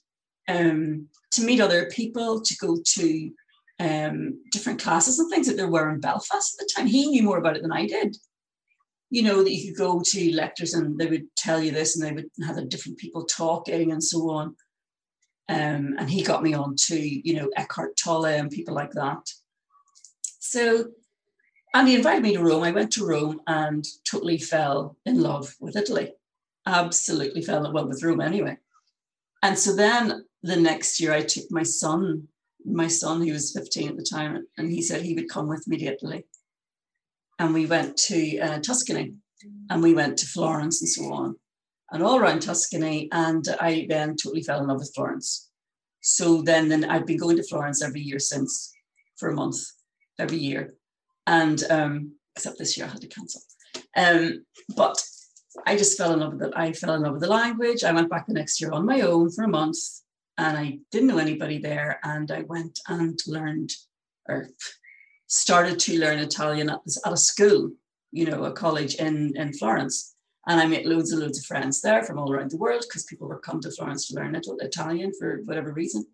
[SPEAKER 2] um, to meet other people, to go to um, different classes and things that there were in Belfast at the time. He knew more about it than I did. You know, that you could go to lectures and they would tell you this and they would have the different people talking and so on. Um, and he got me on to, you know, Eckhart Tolle and people like that. So, and he invited me to Rome. I went to Rome and totally fell in love with Italy. Absolutely fell in love with Rome anyway. And so then the next year I took my son my son, he was 15 at the time, and he said he would come with me to Italy. And we went to uh, Tuscany and we went to Florence and so on, and all around Tuscany. And I then totally fell in love with Florence. So then, then I've been going to Florence every year since for a month, every year. And um, except this year I had to cancel. Um, but I just fell in love with it. I fell in love with the language. I went back the next year on my own for a month and I didn't know anybody there. And I went and learned or started to learn Italian at, at a school, you know, a college in, in Florence. And I made loads and loads of friends there from all around the world because people were come to Florence to learn Italian for whatever reason.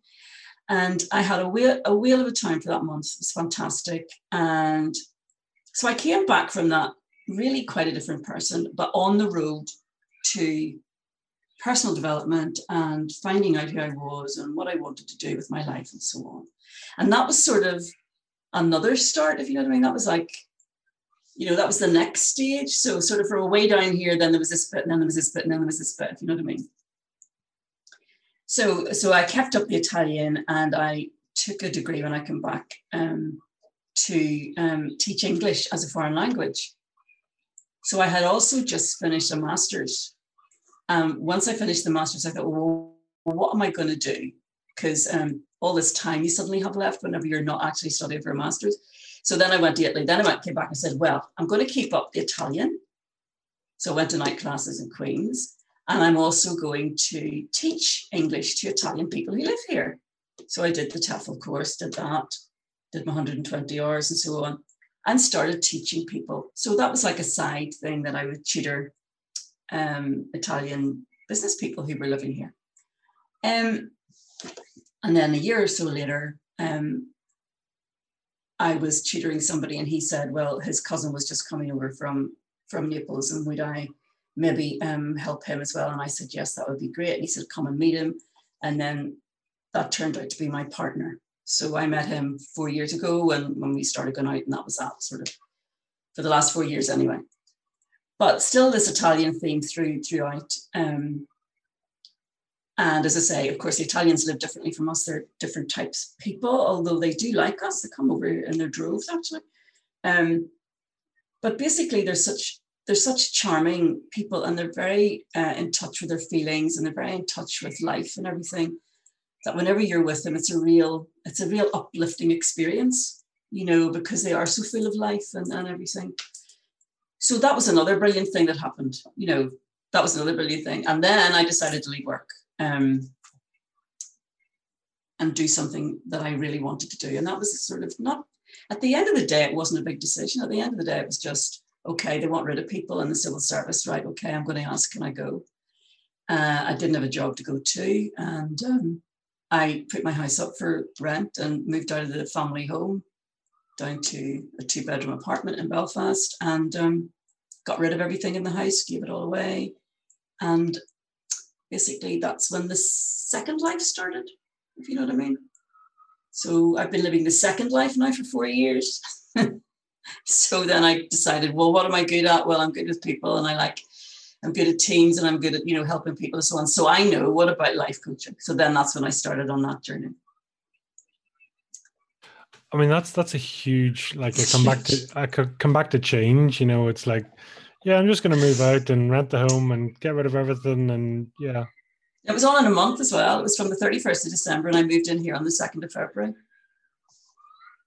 [SPEAKER 2] And I had a wheel, a wheel of a time for that month. It was fantastic. And so I came back from that really quite a different person, but on the road to personal development and finding out who I was and what I wanted to do with my life and so on. And that was sort of another start, if you know what I mean. That was like, you know, that was the next stage. So sort of from a way down here, then there was this bit, and then there was this bit, and then there was this bit, if you know what I mean. So so I kept up the Italian and I took a degree when I came back um, to um, teach English as a foreign language. So I had also just finished a master's um, once I finished the master's, I thought, well, what am I going to do? Because um, all this time you suddenly have left whenever you're not actually studying for a master's. So then I went to Italy. Then I went, came back and said, well, I'm going to keep up the Italian. So I went to night classes in Queens. And I'm also going to teach English to Italian people who live here. So I did the TEFL course, did that, did my 120 hours and so on, and started teaching people. So that was like a side thing that I would tutor um, Italian business people who were living here. Um, and then a year or so later, um, I was tutoring somebody, and he said, "Well, his cousin was just coming over from from Naples, and would I maybe um, help him as well?" And I said, "Yes, that would be great." And he said, "Come and meet him," and then that turned out to be my partner. So I met him four years ago, and when we started going out, and that was that sort of for the last four years anyway but still this Italian theme through throughout. Um, and as I say, of course, the Italians live differently from us. They're different types of people, although they do like us. They come over in their droves, actually. Um, but basically, they're such they're such charming people, and they're very uh, in touch with their feelings, and they're very in touch with life and everything. That whenever you're with them, it's a real it's a real uplifting experience, you know, because they are so full of life and, and everything so that was another brilliant thing that happened. You know, that was another brilliant thing. And then I decided to leave work um, and do something that I really wanted to do. And that was sort of not, at the end of the day, it wasn't a big decision. At the end of the day, it was just, okay, they want rid of people in the civil service, right? Okay, I'm going to ask, can I go? Uh, I didn't have a job to go to. And um, I put my house up for rent and moved out of the family home down to a two bedroom apartment in Belfast and um, got rid of everything in the house, gave it all away. And basically, that's when the second life started, if you know what I mean. So I've been living the second life now for four years. [laughs] so then I decided, well, what am I good at? Well, I'm good with people and I like, I'm good at teams and I'm good at, you know, helping people and so on. So I know what about life coaching. So then that's when I started on that journey.
[SPEAKER 1] I mean, that's that's a huge like I come back to [laughs] I could come back to change. You know, it's like, yeah, I'm just going to move out and rent the home and get rid of everything, and yeah.
[SPEAKER 2] It was all in a month as well. It was from the 31st of December, and I moved in here on the 2nd of February.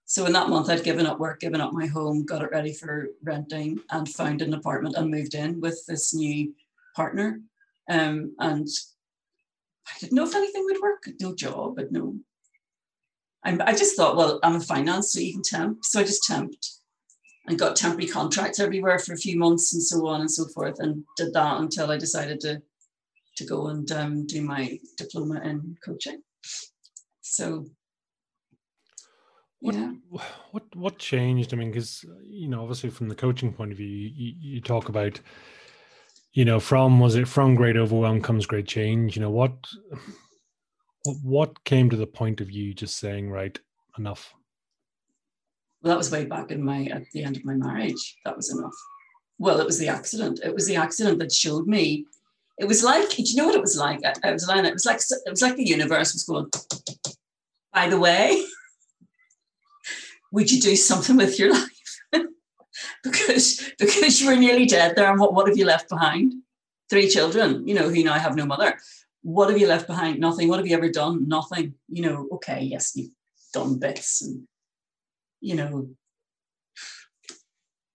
[SPEAKER 2] So in that month, I'd given up work, given up my home, got it ready for renting, and found an apartment and moved in with this new partner. Um, and I didn't know if anything would work. No job, but no. I'm, I just thought, well, I'm a finance, so you can temp. So I just temped and got temporary contracts everywhere for a few months and so on and so forth, and did that until I decided to to go and um, do my diploma in coaching. So
[SPEAKER 1] what, yeah. What what changed? I mean, because you know, obviously from the coaching point of view, you, you talk about, you know, from was it from great overwhelm comes great change. You know, what what came to the point of you just saying, right, enough?
[SPEAKER 2] Well, that was way back in my at the end of my marriage. That was enough. Well, it was the accident. It was the accident that showed me. It was like, do you know what it was like? It was like it was like it was like the universe was going. By the way, would you do something with your [laughs] life? because because you were nearly dead there, and what, what have you left behind? Three children, you know, who now have no mother. What have you left behind? Nothing. What have you ever done? Nothing. You know, okay, yes, you've done bits and you know,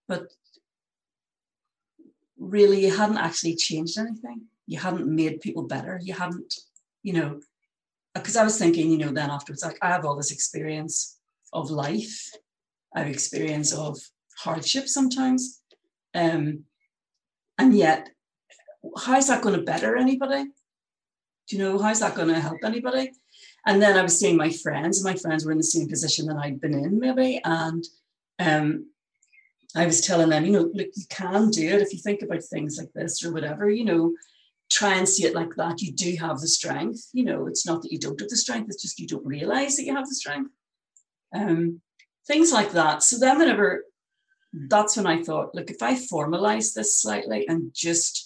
[SPEAKER 2] but really you hadn't actually changed anything. You hadn't made people better. You hadn't, you know, because I was thinking, you know, then afterwards, like I have all this experience of life. I have experience of hardship sometimes. Um, and yet, how is that going to better anybody? Do you know, how is that going to help anybody? And then I was seeing my friends, and my friends were in the same position that I'd been in, maybe. And um, I was telling them, you know, look, you can do it if you think about things like this or whatever, you know, try and see it like that. You do have the strength. You know, it's not that you don't have the strength, it's just you don't realize that you have the strength um, things like that. So then, whenever that's when I thought, look, if I formalize this slightly and just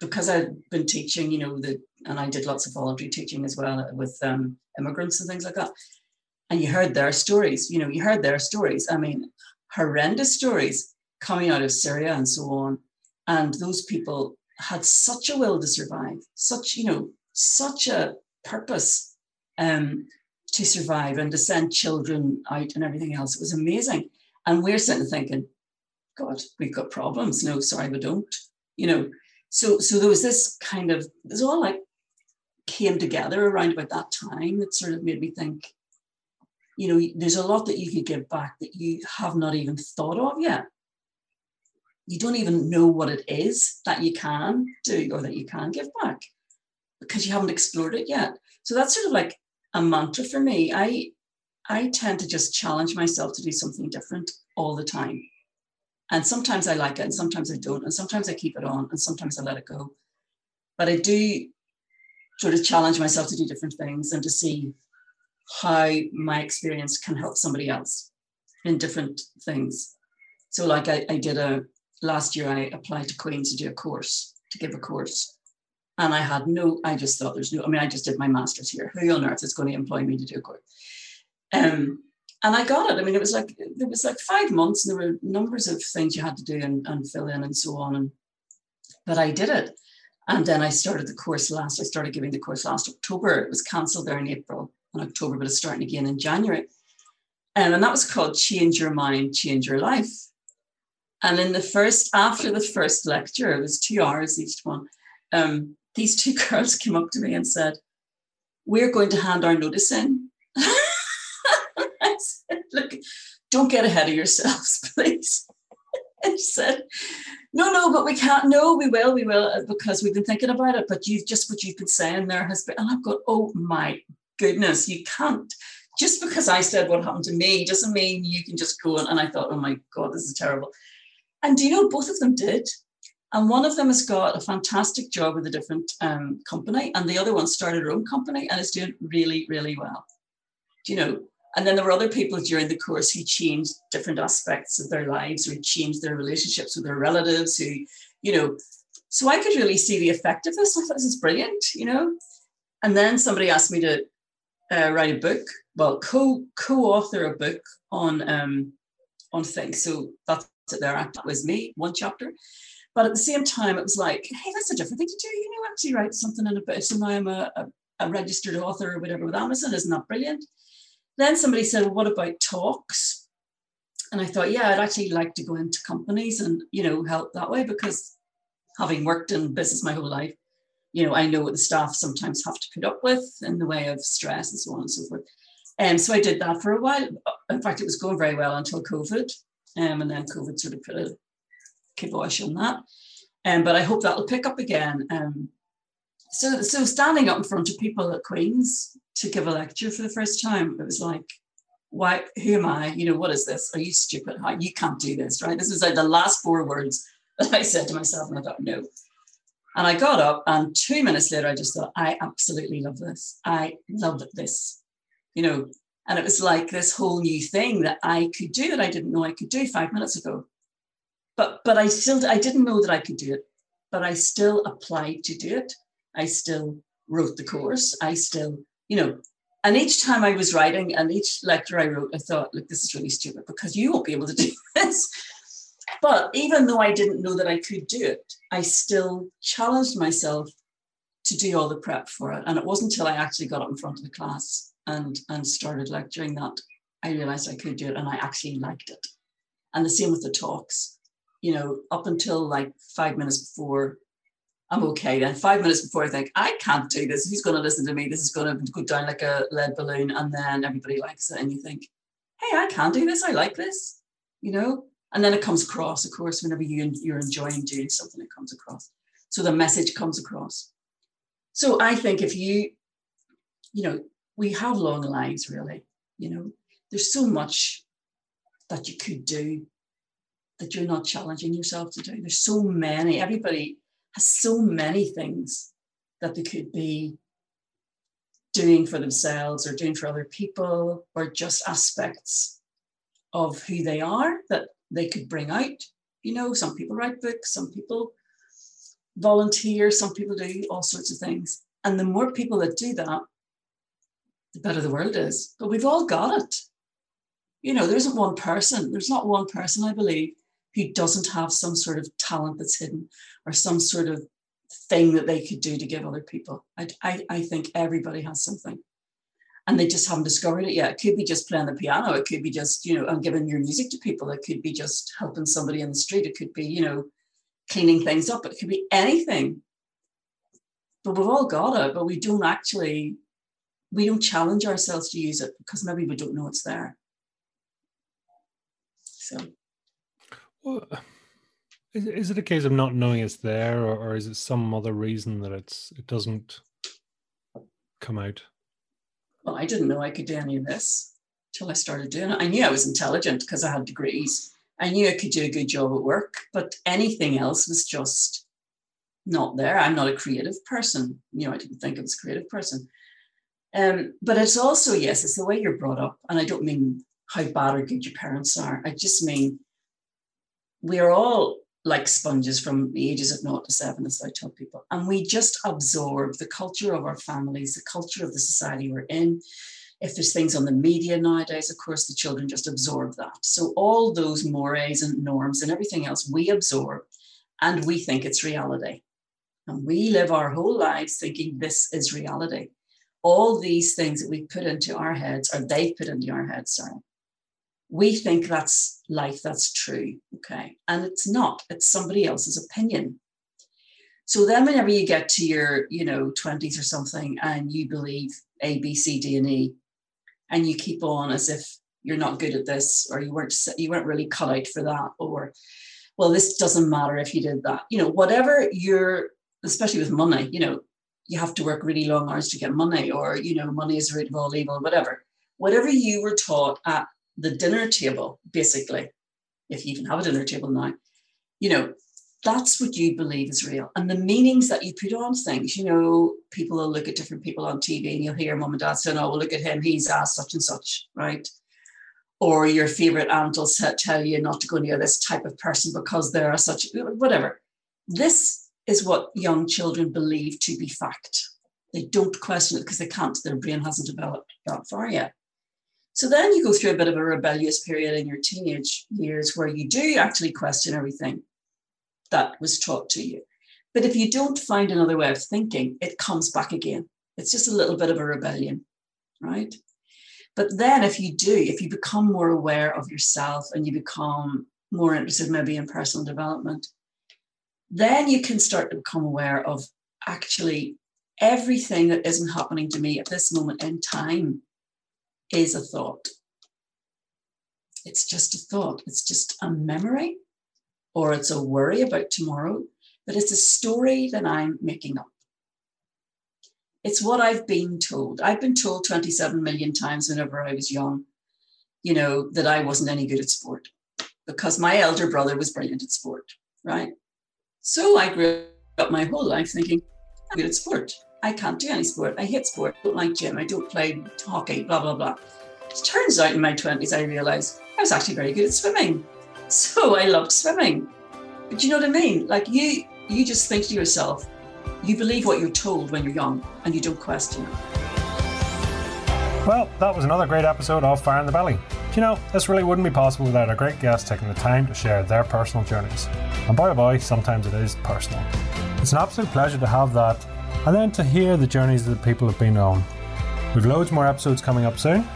[SPEAKER 2] because I've been teaching, you know, the and I did lots of voluntary teaching as well with um, immigrants and things like that. And you heard their stories, you know, you heard their stories. I mean, horrendous stories coming out of Syria and so on. And those people had such a will to survive, such, you know, such a purpose. Um, to survive and to send children out and everything else. It was amazing. And we're sitting thinking, God, we've got problems. No, sorry, we don't. You know, so so there was this kind of this all like came together around about that time that sort of made me think, you know, there's a lot that you could give back that you have not even thought of yet. You don't even know what it is that you can do or that you can give back because you haven't explored it yet. So that's sort of like a mantra for me. I I tend to just challenge myself to do something different all the time. And sometimes I like it and sometimes I don't. And sometimes I keep it on and sometimes I let it go. But I do sort of challenge myself to do different things and to see how my experience can help somebody else in different things. So like I, I did a last year I applied to Queen's to do a course, to give a course. And I had no, I just thought there's no, I mean, I just did my master's here. Who on earth is going to employ me to do a course? Um, and I got it. I mean, it was like, there was like five months and there were numbers of things you had to do and, and fill in and so on. And, but I did it. And then I started the course last, I started giving the course last October. It was cancelled there in April and October, but it's starting again in January. Um, and that was called Change Your Mind, Change Your Life. And in the first, after the first lecture, it was two hours each one. Um, these two [laughs] girls came up to me and said, We're going to hand our notice in. [laughs] Look, don't get ahead of yourselves, [laughs] please. and she said, No, no, but we can't. No, we will, we will, uh, because we've been thinking about it. But you've just what you've been saying there has been, and I've got, Oh my goodness, you can't. Just because I said what happened to me doesn't mean you can just go. And I thought, Oh my God, this is terrible. And do you know, both of them did. And one of them has got a fantastic job with a different um, company, and the other one started her own company and is doing really, really well. Do you know? And then there were other people during the course who changed different aspects of their lives, or changed their relationships with their relatives, who, you know, so I could really see the effect of this. I thought this is brilliant, you know. And then somebody asked me to uh, write a book well, co co-author a book on um, on things. So that's it there. That was me, one chapter. But at the same time, it was like, hey, that's a different thing to do. You know, actually write something in a book. So now I'm a, a, a registered author or whatever with Amazon. Isn't that brilliant? Then somebody said, well, what about talks? And I thought, yeah, I'd actually like to go into companies and, you know, help that way because having worked in business my whole life, you know, I know what the staff sometimes have to put up with in the way of stress and so on and so forth. And um, so I did that for a while. In fact, it was going very well until COVID. Um, and then COVID sort of put a kibosh on that. Um, but I hope that'll pick up again. Um, so, so standing up in front of people at Queen's to give a lecture for the first time, it was like, why, who am I? You know, what is this? Are you stupid? How, you can't do this, right? This was like the last four words [laughs] that I said to myself, and I thought, no. And I got up, and two minutes later, I just thought, I absolutely love this. I love this you know, and it was like this whole new thing that I could do that I didn't know I could do five minutes ago. But but I still I didn't know that I could do it, but I still applied to do it. I still wrote the course. I still, you know, and each time I was writing and each lecture I wrote, I thought, look, this is really stupid because you won't be able to do [laughs] this. But even though I didn't know that I could do it, I still challenged myself to do all the prep for it. And it wasn't until I actually got up in front of the class and and started lecturing that I realized I could do it and I actually liked it. And the same with the talks. You know, up until like five minutes before, I'm okay. Then five minutes before I think, I can't do this. Who's going to listen to me? This is going to go down like a lead balloon. And then everybody likes it. And you think, hey, I can do this. I like this. You know? And then it comes across, of course, whenever you, you're enjoying doing something, it comes across. So the message comes across. So I think if you, you know, we have long lives, really. You know, there's so much that you could do that you're not challenging yourself to do. There's so many, everybody has so many things that they could be doing for themselves or doing for other people or just aspects of who they are that they could bring out. You know, some people write books, some people volunteer, some people do all sorts of things. And the more people that do that, the better the world is. But we've all got it. You know, there isn't one person, there's not one person, I believe, who doesn't have some sort of talent that's hidden or some sort of thing that they could do to give other people. I, I, I think everybody has something. And they just haven't discovered it yet. It could be just playing the piano. It could be just, you know, and giving your music to people. It could be just helping somebody in the street. It could be, you know, cleaning things up. It could be anything. But we've all got it, but we don't actually we don't challenge ourselves to use it because maybe we don't know it's there. So,
[SPEAKER 1] well, is, is it a case of not knowing it's there, or, or is it some other reason that it's it doesn't come out?
[SPEAKER 2] Well, I didn't know I could do any of this till I started doing it. I knew I was intelligent because I had degrees. I knew I could do a good job at work, but anything else was just not there. I'm not a creative person. You know, I didn't think I was a creative person. Um, but it's also, yes, it's the way you're brought up. And I don't mean how bad or good your parents are. I just mean we are all like sponges from the ages of naught to seven, as I tell people. And we just absorb the culture of our families, the culture of the society we're in. If there's things on the media nowadays, of course, the children just absorb that. So all those mores and norms and everything else we absorb and we think it's reality. And we live our whole lives thinking this is reality all these things that we put into our heads, or they put into our heads, sorry, we think that's life, that's true. Okay. And it's not, it's somebody else's opinion. So then whenever you get to your, you know, 20s or something and you believe A, B, C, D, and E, and you keep on as if you're not good at this, or you weren't you weren't really cut out for that, or well, this doesn't matter if you did that. You know, whatever you're, especially with money, you know, you have to work really long hours to get money, or you know, money is the root of all evil, whatever. Whatever you were taught at the dinner table, basically, if you even have a dinner table now, you know, that's what you believe is real. And the meanings that you put on things, you know, people will look at different people on TV and you'll hear mom and dad saying, oh, well, look at him, he's asked such and such, right? Or your favorite aunt will tell you not to go near this type of person because there are such, whatever. This is what young children believe to be fact. They don't question it because they can't, their brain hasn't developed that far yet. So then you go through a bit of a rebellious period in your teenage years where you do actually question everything that was taught to you. But if you don't find another way of thinking, it comes back again. It's just a little bit of a rebellion, right? But then if you do, if you become more aware of yourself and you become more interested maybe in personal development, then you can start to become aware of actually everything that isn't happening to me at this moment in time is a thought. It's just a thought, it's just a memory, or it's a worry about tomorrow, but it's a story that I'm making up. It's what I've been told. I've been told 27 million times whenever I was young, you know, that I wasn't any good at sport because my elder brother was brilliant at sport, right? So I grew up my whole life thinking, I'm good at sport. I can't do any sport. I hate sport. I don't like gym. I don't play hockey, blah, blah, blah. It turns out in my 20s, I realized I was actually very good at swimming. [laughs] So I loved swimming. But you know what I mean? Like you, you just think to yourself, you believe what you're told when you're young and you don't question it.
[SPEAKER 1] Well, that was another great episode of Fire in the Belly. You know, this really wouldn't be possible without our great guests taking the time to share their personal journeys. And boy oh boy, sometimes it is personal. It's an absolute pleasure to have that and then to hear the journeys that the people have been on. We've loads more episodes coming up soon,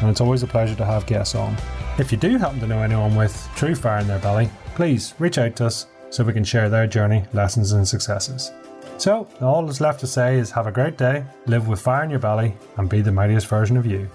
[SPEAKER 1] and it's always a pleasure to have guests on. If you do happen to know anyone with true fire in their belly, please reach out to us so we can share their journey, lessons, and successes. So, all that's left to say is have a great day, live with fire in your belly, and be the mightiest version of you.